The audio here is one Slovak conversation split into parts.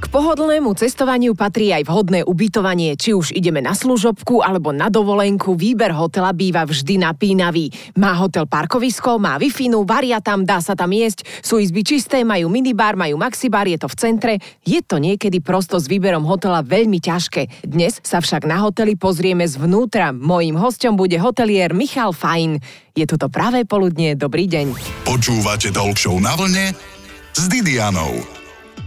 K pohodlnému cestovaniu patrí aj vhodné ubytovanie, či už ideme na služobku alebo na dovolenku, výber hotela býva vždy napínavý. Má hotel parkovisko, má wi varia tam, dá sa tam jesť, sú izby čisté, majú minibar, majú maxibar, je to v centre. Je to niekedy prosto s výberom hotela veľmi ťažké. Dnes sa však na hoteli pozrieme zvnútra. Mojím hostom bude hotelier Michal Fajn. Je tu to pravé poludnie, dobrý deň. Počúvate Talk na vlne s Didianou.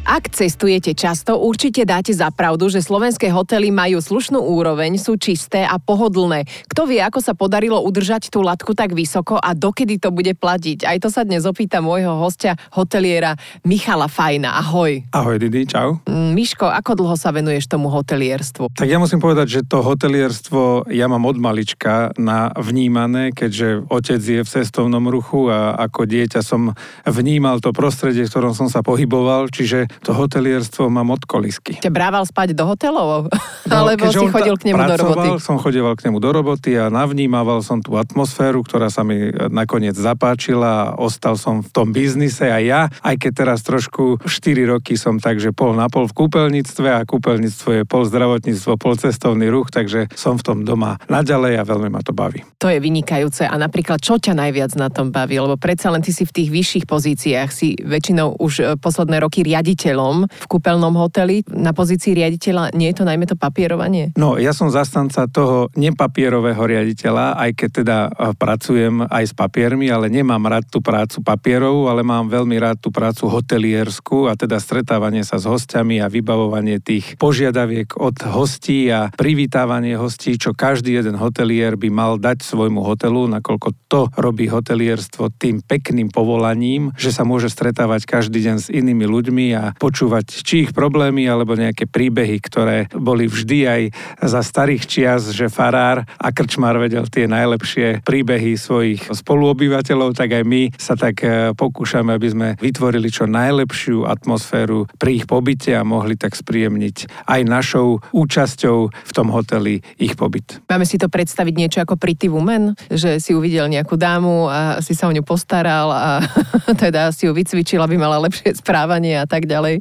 Ak cestujete často, určite dáte za pravdu, že slovenské hotely majú slušnú úroveň, sú čisté a pohodlné. Kto vie, ako sa podarilo udržať tú latku tak vysoko a dokedy to bude platiť? Aj to sa dnes opýta môjho hostia, hoteliera Michala Fajna. Ahoj. Ahoj Didi, čau. Mm, Miško, ako dlho sa venuješ tomu hotelierstvu? Tak ja musím povedať, že to hotelierstvo ja mám od malička na vnímané, keďže otec je v cestovnom ruchu a ako dieťa som vnímal to prostredie, v ktorom som sa pohyboval, čiže to hotelierstvo mám od kolisky. Te brával spať do hotelov? No, Alebo si chodil k nemu pracoval, do roboty? som chodil k nemu do roboty a navnímaval som tú atmosféru, ktorá sa mi nakoniec zapáčila a ostal som v tom biznise a ja, aj keď teraz trošku 4 roky som takže pol na pol v kúpeľníctve a kúpeľníctvo je pol zdravotníctvo, pol cestovný ruch, takže som v tom doma naďalej a veľmi ma to baví. To je vynikajúce a napríklad čo ťa najviac na tom baví? Lebo predsa len ty si v tých vyšších pozíciách, si väčšinou už e, posledné roky riadiť riaditeľom v kúpeľnom hoteli. Na pozícii riaditeľa nie je to najmä to papierovanie? No, ja som zastanca toho nepapierového riaditeľa, aj keď teda eh, pracujem aj s papiermi, ale nemám rád tú prácu papierovú, ale mám veľmi rád tú prácu hoteliersku a teda stretávanie sa s hostiami a vybavovanie tých požiadaviek od hostí a privítávanie hostí, čo každý jeden hotelier by mal dať svojmu hotelu, nakoľko to robí hotelierstvo tým pekným povolaním, že sa môže stretávať každý deň s inými ľuďmi a počúvať či ich problémy alebo nejaké príbehy, ktoré boli vždy aj za starých čias, že farár a krčmár vedel tie najlepšie príbehy svojich spoluobyvateľov, tak aj my sa tak e, pokúšame, aby sme vytvorili čo najlepšiu atmosféru pri ich pobyte a mohli tak spríjemniť aj našou účasťou v tom hoteli ich pobyt. Máme si to predstaviť niečo ako Pretty Woman, že si uvidel nejakú dámu a si sa o ňu postaral a teda si ju vycvičil, aby mala lepšie správanie a tak ďalej ďalej.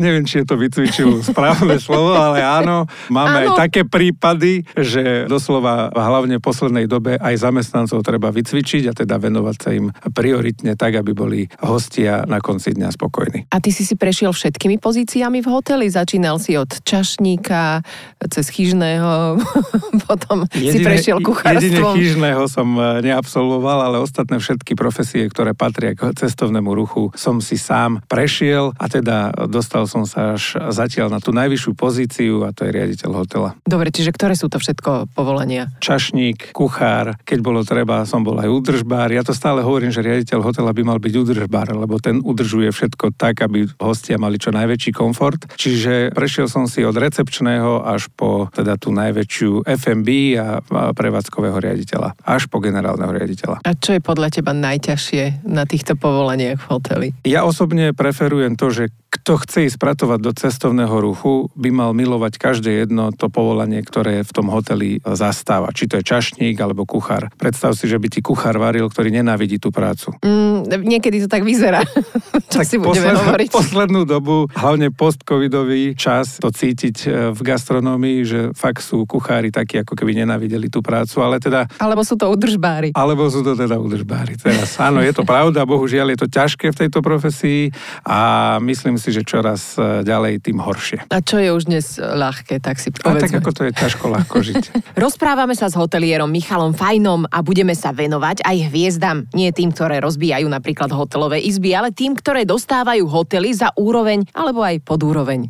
Neviem, či je to vycvičil správne slovo, ale áno, máme áno. aj také prípady, že doslova hlavne v poslednej dobe aj zamestnancov treba vycvičiť a teda venovať sa im prioritne tak, aby boli hostia na konci dňa spokojní. A ty si si prešiel všetkými pozíciami v hoteli? Začínal si od čašníka cez chyžného, potom jedine, si prešiel kuchárstvom. Jedine chyžného som e, neabsolvoval, ale ostatné všetky profesie, ktoré patria k cestovnému ruchu, som si sám prešiel a teda dostal som sa až zatiaľ na tú najvyššiu pozíciu a to je riaditeľ hotela. Dobre, čiže ktoré sú to všetko povolania? Čašník, kuchár, keď bolo treba, som bol aj údržbár. Ja to stále hovorím, že riaditeľ hotela by mal byť údržbár, lebo ten udržuje všetko tak, aby hostia mali čo najväčší komfort. Čiže prešiel som si od recepčného až po teda tú najväčšiu FMB a prevádzkového riaditeľa, až po generálneho riaditeľa. A čo je podľa teba najťažšie na týchto povolaniach v hoteli? Ja osobne preferujem to, že kto chce ísť pracovať do cestovného ruchu, by mal milovať každé jedno to povolanie, ktoré v tom hoteli zastáva. Či to je čašník alebo kuchár. Predstav si, že by ti kuchár varil, ktorý nenávidí tú prácu. Mm, niekedy to tak vyzerá. Čo tak si budeme hovoriť? Poslednú dobu, hlavne post-covidový čas, to cítiť e, v gastronómii, že fakt sú kuchári takí, ako keby nenávideli tú prácu, ale teda... Alebo sú to udržbári. Alebo sú to teda udržbári. Teraz áno, je to pravda, bohužiaľ je to ťažké v tejto profesii a myslím si, si, že čoraz e, ďalej, tým horšie. A čo je už dnes ľahké, tak si povedzme. A tak ako to je ťažko ľahko žiť. Rozprávame sa s hotelierom Michalom Fajnom a budeme sa venovať aj hviezdam. Nie tým, ktoré rozbijajú napríklad hotelové izby, ale tým, ktoré dostávajú hotely za úroveň alebo aj pod úroveň.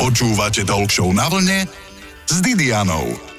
Počúvate Talk na vlne s Didianou.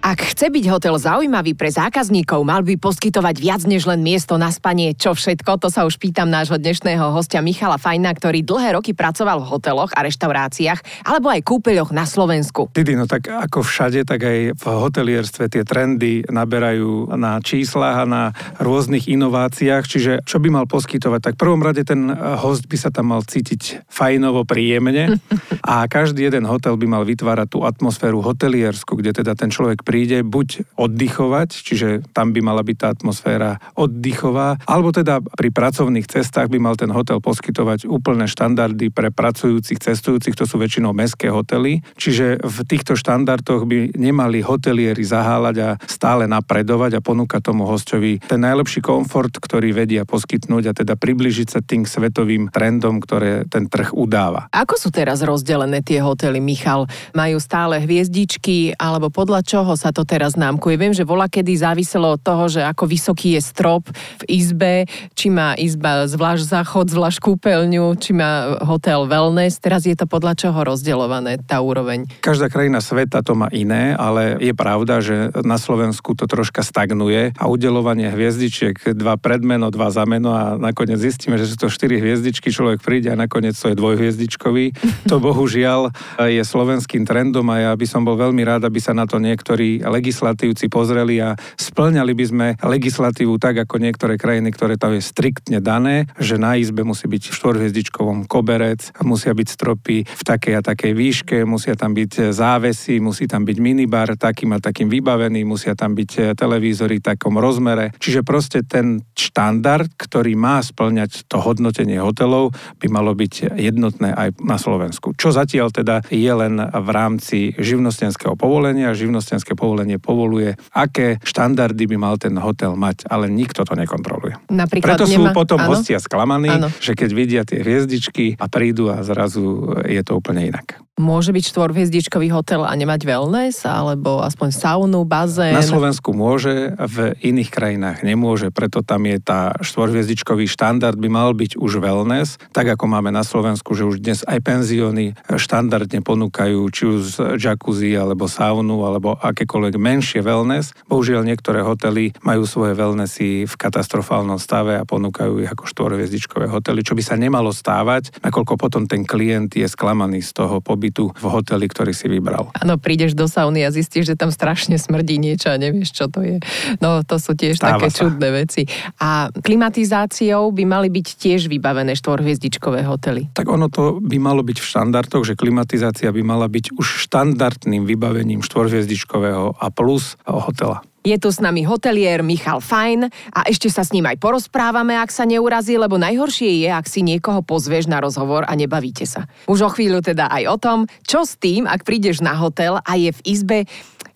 Ak chce byť hotel zaujímavý pre zákazníkov, mal by poskytovať viac než len miesto na spanie. Čo všetko, to sa už pýtam nášho dnešného hostia Michala Fajna, ktorý dlhé roky pracoval v hoteloch a reštauráciách, alebo aj kúpeľoch na Slovensku. Didi, no tak ako všade, tak aj v hotelierstve tie trendy naberajú na číslach a na rôznych inováciách, čiže čo by mal poskytovať? Tak v prvom rade ten host by sa tam mal cítiť fajnovo, príjemne a každý jeden hotel by mal vytvárať tú atmosféru hoteliersku, kde teda ten človek príde buď oddychovať, čiže tam by mala byť tá atmosféra oddychová, alebo teda pri pracovných cestách by mal ten hotel poskytovať úplné štandardy pre pracujúcich, cestujúcich, to sú väčšinou mestské hotely, čiže v týchto štandardoch by nemali hotelieri zaháľať a stále napredovať a ponúkať tomu hostovi ten najlepší komfort, ktorý vedia poskytnúť a teda približiť sa tým svetovým trendom, ktoré ten trh udáva. Ako sú teraz rozdelené tie hotely, Michal? Majú stále hviezdičky, alebo podľa čoho sa to teraz námkuje? Viem, že vola kedy záviselo od toho, že ako vysoký je strop v izbe, či má izba zvlášť záchod, zvlášť kúpeľňu, či má hotel wellness. Teraz je to podľa čoho rozdeľované tá úroveň? Každá krajina sveta to má iné, ale je pravda, že na Slovensku to troška stagnuje a udelovanie hviezdičiek, dva predmeno, dva zameno a nakoniec zistíme, že sú to štyri hviezdičky, človek príde a nakoniec to je dvojhviezdičkový. To bohužiaľ je slovenským trendom a ja by som bol veľmi rád, aby sa na to niektorí legislatívci pozreli a splňali by sme legislatívu tak, ako niektoré krajiny, ktoré tam je striktne dané, že na izbe musí byť v štvorhviezdičkovom koberec, musia byť stropy v takej a takej výške, musia tam byť závesy, musí tam byť minibar takým a takým vybavený, musia tam byť televízory v takom rozmere. Čiže proste ten štandard, ktorý má splňať to hodnotenie hotelov, by malo byť jednotné aj na Slovensku. Čo zatiaľ teda je len v rámci živnostenského povolenia. Živnostenské povolenie povoluje, aké štandardy by mal ten hotel mať, ale nikto to nekontroluje. Napríklad Preto nemá... sú potom áno? hostia sklamaní, Áno. že keď vidia tie hviezdičky a prídu a zrazu je to úplne inak. Môže byť štvorhviezdičkový hotel a nemať wellness, alebo aspoň saunu, bazén? Na Slovensku môže, v iných krajinách nemôže, preto tam je tá štvorhviezdičkový štandard by mal byť už wellness, tak ako máme na Slovensku, že už dnes aj penzióny štandardne ponúkajú či už jacuzzi, alebo saunu, alebo akékoľvek menšie wellness. Bohužiaľ niektoré hotely majú svoje wellnessy v katastrofálnom stave a ponúkajú ich ako štvorhviezdičkové hotely, čo by sa nemalo stávať, nakoľko potom ten klient je sklamaný z toho pobytu v hoteli, ktorý si vybral. Áno, prídeš do sauny a zistíš, že tam strašne smrdí niečo a nevieš, čo to je. No, to sú tiež Stáva také sa. čudné veci. A klimatizáciou by mali byť tiež vybavené štvorhviezdičkové hotely. Tak ono to by malo byť v štandardoch, že klimatizácia by mala byť už štandardným vybavením štvorhviezdičkového a plus hotela. Je tu s nami hotelier Michal Fajn a ešte sa s ním aj porozprávame, ak sa neurazí, lebo najhoršie je, ak si niekoho pozvieš na rozhovor a nebavíte sa. Už o chvíľu teda aj o tom, čo s tým, ak prídeš na hotel a je v izbe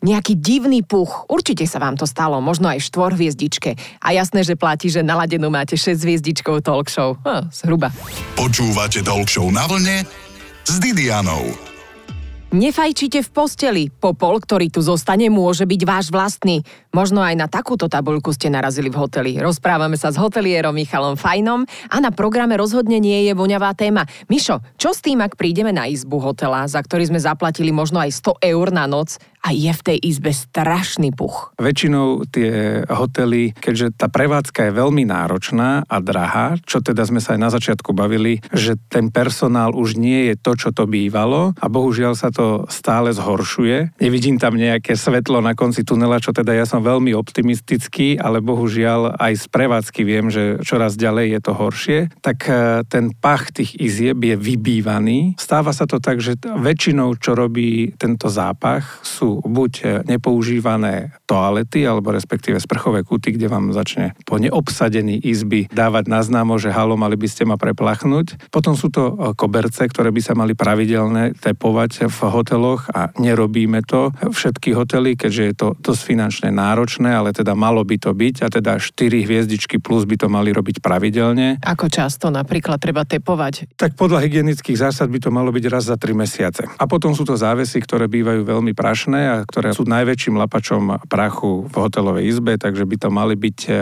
nejaký divný puch. Určite sa vám to stalo, možno aj v štvorhviezdičke. A jasné, že platí, že naladenú máte 6 hviezdičkov talk show. No, zhruba. Počúvate Talk Show na vlne s Didianou. Nefajčite v posteli. Popol, ktorý tu zostane, môže byť váš vlastný. Možno aj na takúto tabuľku ste narazili v hoteli. Rozprávame sa s hotelierom Michalom Fajnom a na programe rozhodne nie je voňavá téma. Mišo, čo s tým, ak prídeme na izbu hotela, za ktorý sme zaplatili možno aj 100 eur na noc a je v tej izbe strašný puch? Väčšinou tie hotely, keďže tá prevádzka je veľmi náročná a drahá, čo teda sme sa aj na začiatku bavili, že ten personál už nie je to, čo to bývalo a bohužiaľ sa to stále zhoršuje. Nevidím tam nejaké svetlo na konci tunela, čo teda ja som veľmi optimistický, ale bohužiaľ aj z prevádzky viem, že čoraz ďalej je to horšie. Tak eh, ten pach tých izieb je vybývaný. Stáva sa to tak, že väčšinou, čo robí tento zápach, sú buď eh, nepoužívané toalety, alebo respektíve sprchové kuty, kde vám začne po neobsadení izby dávať na známo, že halo, mali by ste ma preplachnúť. Potom sú to eh, koberce, ktoré by sa mali pravidelne tepovať v hoteloch a nerobíme to. Všetky hotely, keďže je to dosť finančne náročné, ale teda malo by to byť a teda 4 hviezdičky plus by to mali robiť pravidelne. Ako často napríklad treba tepovať? Tak podľa hygienických zásad by to malo byť raz za 3 mesiace. A potom sú to závesy, ktoré bývajú veľmi prašné a ktoré sú najväčším lapačom prachu v hotelovej izbe, takže by to mali byť e,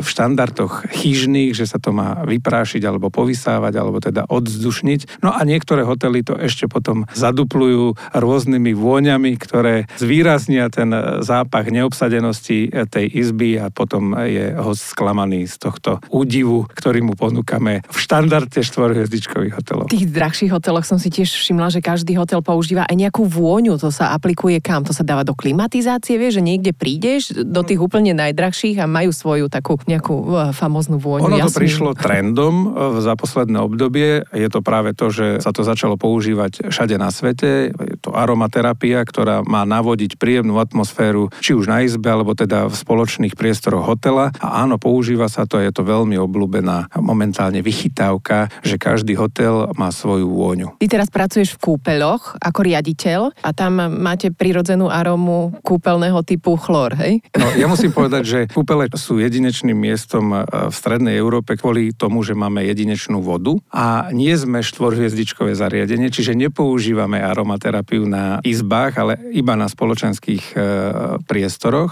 v štandardoch chyžných, že sa to má vyprášiť alebo povysávať, alebo teda odzdušniť. No a niektoré hotely to ešte potom zaduplujú rôznymi vôňami, ktoré zvýraznia ten zápach neobsadeného obľúbenosti tej izby a potom je host sklamaný z tohto údivu, ktorý mu ponúkame v štandarde štvorhviezdičkových hotelov. V tých drahších hoteloch som si tiež všimla, že každý hotel používa aj nejakú vôňu, to sa aplikuje kam? To sa dáva do klimatizácie, vieš, že niekde prídeš do tých úplne najdrahších a majú svoju takú nejakú uh, famoznú vôňu. Ono to jasný. prišlo trendom e, za posledné obdobie. Je to práve to, že sa to začalo používať všade na svete. Je to aromaterapia, ktorá má navodiť príjemnú atmosféru, či už na izbe, alebo teda v spoločných priestoroch hotela. A áno, používa sa to, je to veľmi obľúbená momentálne vychytávka, že každý hotel má svoju vôňu. Ty teraz pracuješ v kúpeľoch ako riaditeľ a tam máte prirodzenú arómu kúpeľného typu chlor, hej? No, ja musím povedať, že kúpele sú jedinečným miestom e, v strednej Európe kvôli tomu, že máme jedinečnú vodu a nie sme štvorhviezdičkové zariadenie, čiže nepoužívame aromaterapiu na izbách, ale iba na spoločenských e,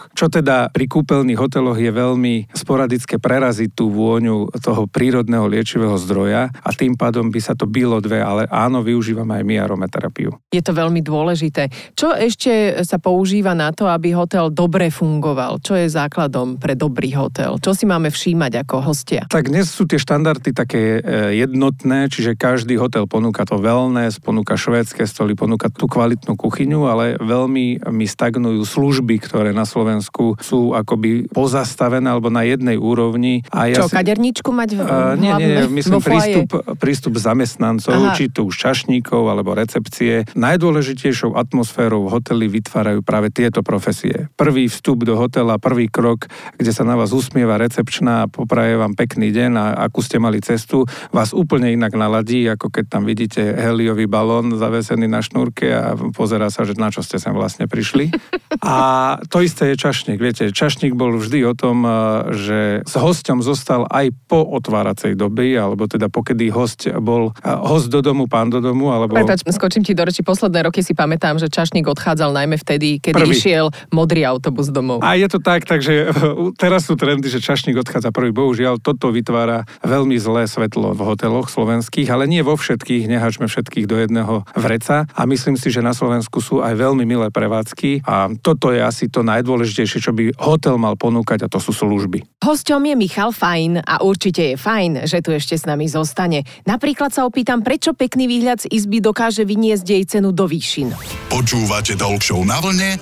priestoroch. Čo teda pri kúpeľných hoteloch je veľmi sporadické preraziť tú vôňu toho prírodného liečivého zdroja a tým pádom by sa to bylo dve, ale áno, využívame aj my aromaterapiu. Je to veľmi dôležité. Čo ešte sa používa na to, aby hotel dobre fungoval? Čo je základom pre dobrý hotel? Čo si máme všímať ako hostia? Tak dnes sú tie štandardy také e, jednotné, čiže každý hotel ponúka to wellness, ponúka švédske stoly, ponúka tú kvalitnú kuchyňu, ale veľmi mi stagnujú služby, ktoré na Slovensku sú akoby pozastavené alebo na jednej úrovni. A ja Čo, si... kaderničku mať v, uh, Nie, nie, myslím prístup, prístup zamestnancov, Aha. či tu už čašníkov alebo recepcie. Najdôležitejšou atmosférou v hoteli vytvárajú práve tieto profesie. Prvý vstup do hotela, prvý krok, kde sa na vás usmieva recepčná a popraje vám pekný deň a akú ste mali cestu, vás úplne inak naladí, ako keď tam vidíte heliový balón zavesený na šnúrke a pozerá sa, že na čo ste sem vlastne prišli. A to isté je čašník. Viete, čašník bol vždy o tom, eh, že s hosťom zostal aj po otváracej doby, alebo teda pokedy host bol eh, host do domu, pán do domu, alebo... Prepač, skočím ti do reči. Posledné roky si pamätám, že čašník odchádzal najmä vtedy, keď prvý. išiel modrý autobus domov. A je to tak, takže teraz sú trendy, že čašník odchádza prvý. Bohužiaľ, toto vytvára veľmi zlé svetlo v hoteloch slovenských, ale nie vo všetkých, nehačme všetkých do jedného vreca. A myslím si, že na Slovensku sú aj veľmi milé prevádzky a toto je asi to najdôležitejšie, čo by hotel mal ponúkať a to sú služby. Hosťom je Michal Fajn a určite je fajn, že tu ešte s nami zostane. Napríklad sa opýtam, prečo pekný výhľad z izby dokáže vyniesť jej cenu do výšin. Počúvate Talk Show na vlne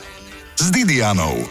s Didianou.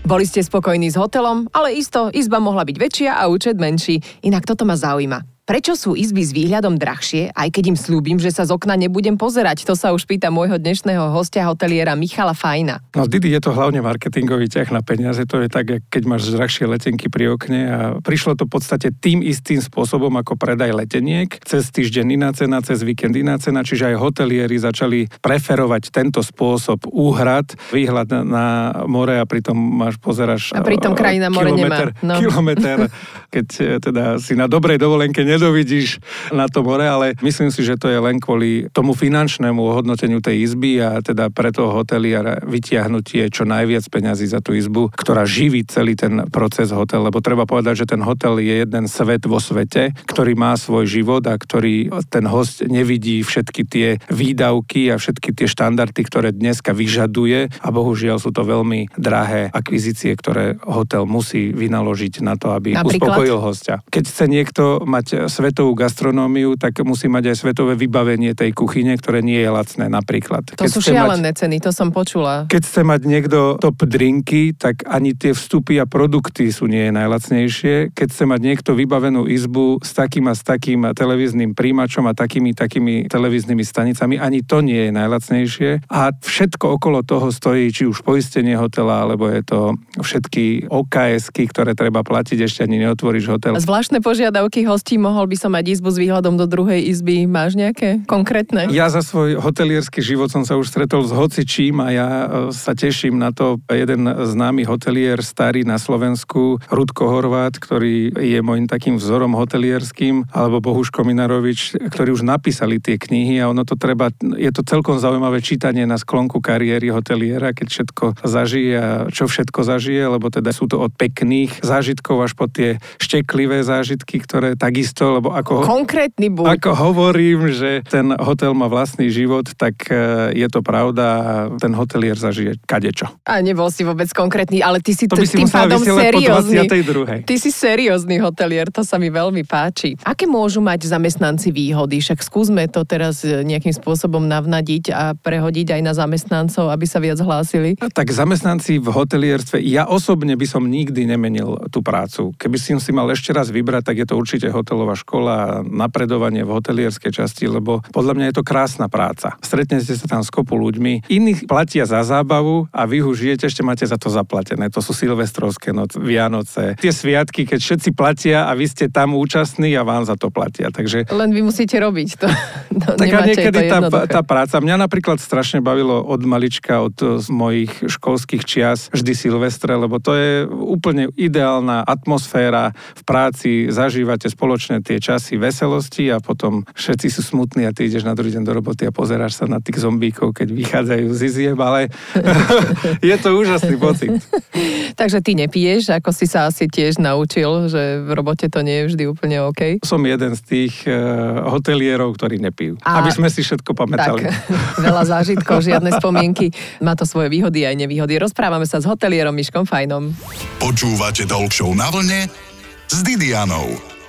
Boli ste spokojní s hotelom, ale isto, izba mohla byť väčšia a účet menší. Inak toto ma zaujíma. Prečo sú izby s výhľadom drahšie, aj keď im slúbim, že sa z okna nebudem pozerať? To sa už pýta môjho dnešného hostia hoteliera Michala Fajna. No Didi, je to hlavne marketingový ťah na peniaze. To je tak, keď máš drahšie letenky pri okne a prišlo to v podstate tým istým spôsobom ako predaj leteniek. Cez týždeň iná cena, cez víkend iná cena, čiže aj hotelieri začali preferovať tento spôsob úhrad, výhľad na more a pritom máš, pozeráš... A pritom krajina more kilometr, nemá. No. Kilometr, keď e, teda si na dobrej dovolenke nedovidíš na to more, ale myslím si, že to je len kvôli tomu finančnému ohodnoteniu tej izby a teda preto hotelier vytiahnutie čo najviac peňazí za tú izbu, ktorá živí celý ten proces hotel, lebo treba povedať, že ten hotel je jeden svet vo svete, ktorý má svoj život a ktorý ten host nevidí všetky tie výdavky a všetky tie štandardy, ktoré dneska vyžaduje a bohužiaľ sú to veľmi drahé akvizície, ktoré hotel musí vynaložiť na to, aby Napríklad? uspokojil hostia. Keď chce niekto mať svetovú gastronómiu, tak musí mať aj svetové vybavenie tej kuchyne, ktoré nie je lacné napríklad. To keď sú šialené mať, ceny, to som počula. Keď chce mať niekto top drinky, tak ani tie vstupy a produkty sú nie najlacnejšie. Keď chce mať niekto vybavenú izbu s takým a s takým televíznym príjimačom a takými takými televíznymi stanicami, ani to nie je najlacnejšie. A všetko okolo toho stojí, či už poistenie hotela, alebo je to všetky OKSky, ktoré treba platiť, ešte ani neotvoríš hotel. Zvláštne požiadavky hostí mohol mohol by som mať izbu s výhľadom do druhej izby. Máš nejaké konkrétne? Ja za svoj hotelierský život som sa už stretol s hocičím a ja e, sa teším na to. Jeden známy hotelier starý na Slovensku, Rudko Horvát, ktorý je môjim takým vzorom hotelierským, alebo Bohuško Minarovič, ktorí už napísali tie knihy a ono to treba, je to celkom zaujímavé čítanie na sklonku kariéry hoteliera, keď všetko zažije a čo všetko zažije, lebo teda sú to od pekných zážitkov až po tie šteklivé zážitky, ktoré takisto to, lebo ako, Konkrétny buď. ako hovorím, že ten hotel má vlastný život, tak e, je to pravda a ten hotelier zažije kadečo. A nebol si vôbec konkrétny, ale ty si To t- by si tým pádom seriózny. 22. Ty si seriózny hotelier, to sa mi veľmi páči. Aké môžu mať zamestnanci výhody? Však skúsme to teraz e, nejakým spôsobom navnadiť a prehodiť aj na zamestnancov, aby sa viac hlásili. Tak zamestnanci v hotelierstve, ja osobne by som nikdy nemenil tú prácu. Keby si si mal ešte raz vybrať, tak je to určite hotelová škola a napredovanie v hotelierskej časti, lebo podľa mňa je to krásna práca. Stretnete sa tam s kopu ľuďmi, iní platia za zábavu a vy už žijete, ešte máte za to zaplatené. To sú silvestrovské noc, Vianoce, tie sviatky, keď všetci platia a vy ste tam účastní a vám za to platia. Takže Len vy musíte robiť to. No, tak a niekedy tá, tá práca, mňa napríklad strašne bavilo od malička, od eh, z mojich školských čias, vždy Silvestre, lebo to je úplne ideálna atmosféra v práci, zažívate spoločne tie časy veselosti a potom všetci sú smutní a ty ideš na druhý deň do roboty a pozeráš sa na tých zombíkov, keď vychádzajú z izieb, ale je to úžasný pocit. Takže ty nepiješ, ako si sa asi tiež naučil, že v robote to nie je vždy úplne OK. Som jeden z tých uh, hotelierov, ktorí nepijú. A- Aby sme si všetko pamätali. Tak, veľa zážitkov, žiadne spomienky. Má to svoje výhody aj nevýhody. Rozprávame sa s hotelierom Miškom Fajnom. Počúvate Talk Show na vlne s Didianou.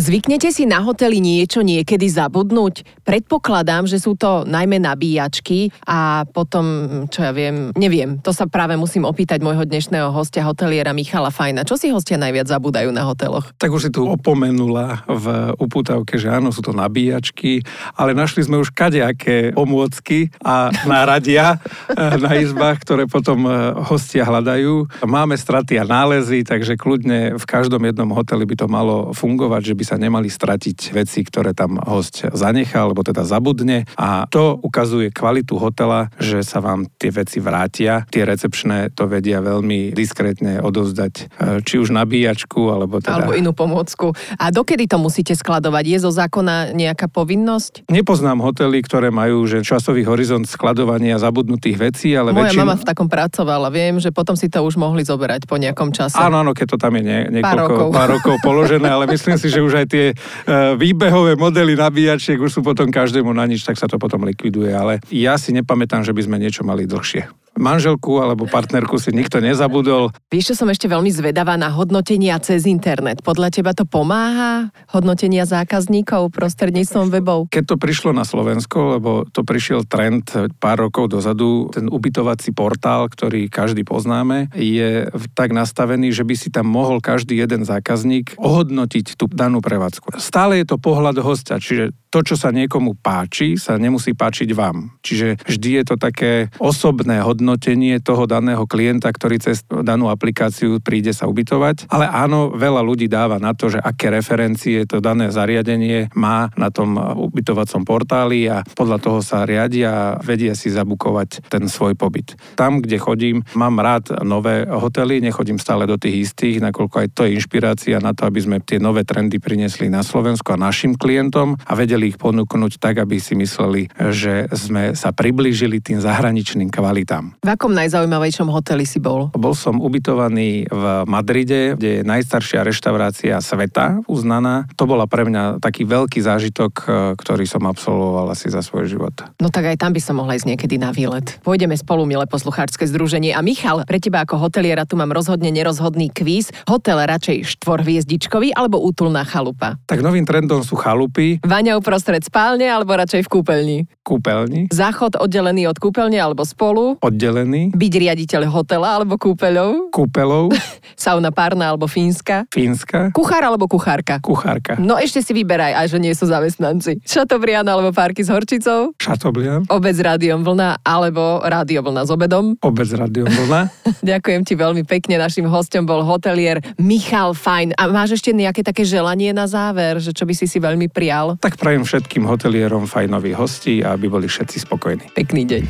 Zvyknete si na hoteli niečo niekedy zabudnúť? Predpokladám, že sú to najmä nabíjačky a potom, čo ja viem, neviem, to sa práve musím opýtať môjho dnešného hostia, hoteliera Michala Fajna. Čo si hostia najviac zabúdajú na hoteloch? Tak už si tu opomenula v uputavke, že áno, sú to nabíjačky, ale našli sme už kadejaké pomôcky a náradia eh, na izbách, ktoré potom eh, hostia hľadajú. Máme straty a nálezy, takže kľudne v každom jednom hoteli by to malo fungovať, že by sa nemali stratiť veci, ktoré tam host zanechá, alebo teda zabudne. A to ukazuje kvalitu hotela, že sa vám tie veci vrátia. Tie recepčné to vedia veľmi diskrétne odovzdať, eh, či už nabíjačku, alebo teda... Alebo inú pomôcku. A dokedy to musíte skladovať? Je zo zákona nejaká povinnosť? Nepoznám hotely, ktoré majú že časový horizont skladovania zabudnutých vecí, ale Moja väčšin... mama v takom pracovala. Viem, že potom si to už mohli zoberať po nejakom čase. Áno, áno, keď to tam je nie, niekoľko rokov. pár rokov položené, ale myslím si, že už aj tie uh, výbehové modely nabíjačiek už sú potom každému na nič, tak sa to potom likviduje. Ale ja si nepamätám, že by sme niečo mali dlhšie. Manželku alebo partnerku si nikto nezabudol. Vieš, čo som ešte veľmi zvedavá na hodnotenia cez internet. Podľa teba to pomáha? Hodnotenia zákazníkov prostredníctvom webov? Keď to prišlo na Slovensko, lebo to prišiel trend pár rokov dozadu, ten ubytovací portál, ktorý každý poznáme, je tak nastavený, že by si tam mohol každý jeden zákazník ohodnotiť tú danú prevádzku. Stále je to pohľad hostia, čiže to, čo sa niekomu páči, sa nemusí páčiť vám. Čiže vždy je to také osobné hodnotenie toho daného klienta, ktorý cez danú aplikáciu príde sa ubytovať. Ale áno, veľa ľudí dáva na to, že aké referencie to dané zariadenie má na tom ubytovacom portáli a podľa toho sa riadia a vedia si zabukovať ten svoj pobyt. Tam, kde chodím, mám rád nové hotely, nechodím stále do tých istých, nakoľko aj to je inšpirácia na to, aby sme tie nové trendy priniesli na Slovensku a našim klientom a vedeli ich ponúknuť tak, aby si mysleli, že sme sa priblížili tým zahraničným kvalitám. V akom najzaujímavejšom hoteli si bol? Bol som ubytovaný v Madride, kde je najstaršia reštaurácia sveta uznaná. To bola pre mňa taký veľký zážitok, e, ktorý som absolvoval asi za svoj život. No tak aj tam by som mohla ísť niekedy na výlet. Pôjdeme spolu, milé poslucháčske združenie. A Michal, pre teba ako hoteliera tu mám rozhodne nerozhodný kvíz. Hotel radšej štvorhviezdičkový alebo útulná chalupa? Tak novým trendom sú chalupy, Vaňa uprostred spálne alebo radšej v kúpeľni? kúpeľni, Záchod oddelený od kúpeľne alebo spolu? oddelený, Byť riaditeľ hotela alebo kúpeľov? kúpeľov, Sauna párna alebo fínska? fínska, Kuchár alebo kuchárka? kuchárka, No ešte si vyberaj, aj že nie sú zamestnanci. Šatobrian alebo párky s horčicou? šatoblian, Obec s rádiom vlna alebo rádio vlna s obedom? obec radio vlna. Ďakujem ti veľmi pekne. Našim hostom bol hotelier Michal Fajn. A máš ešte nejaké také želanie na záver, že čo by si si veľmi prijal? Tak prajem všetkým hotelierom fajnových hostí a aby boli všetci spokojní. Pekný deň.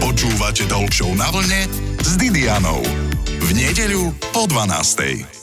Počúvate Show na vlne s Didianou. V nedeľu po 12.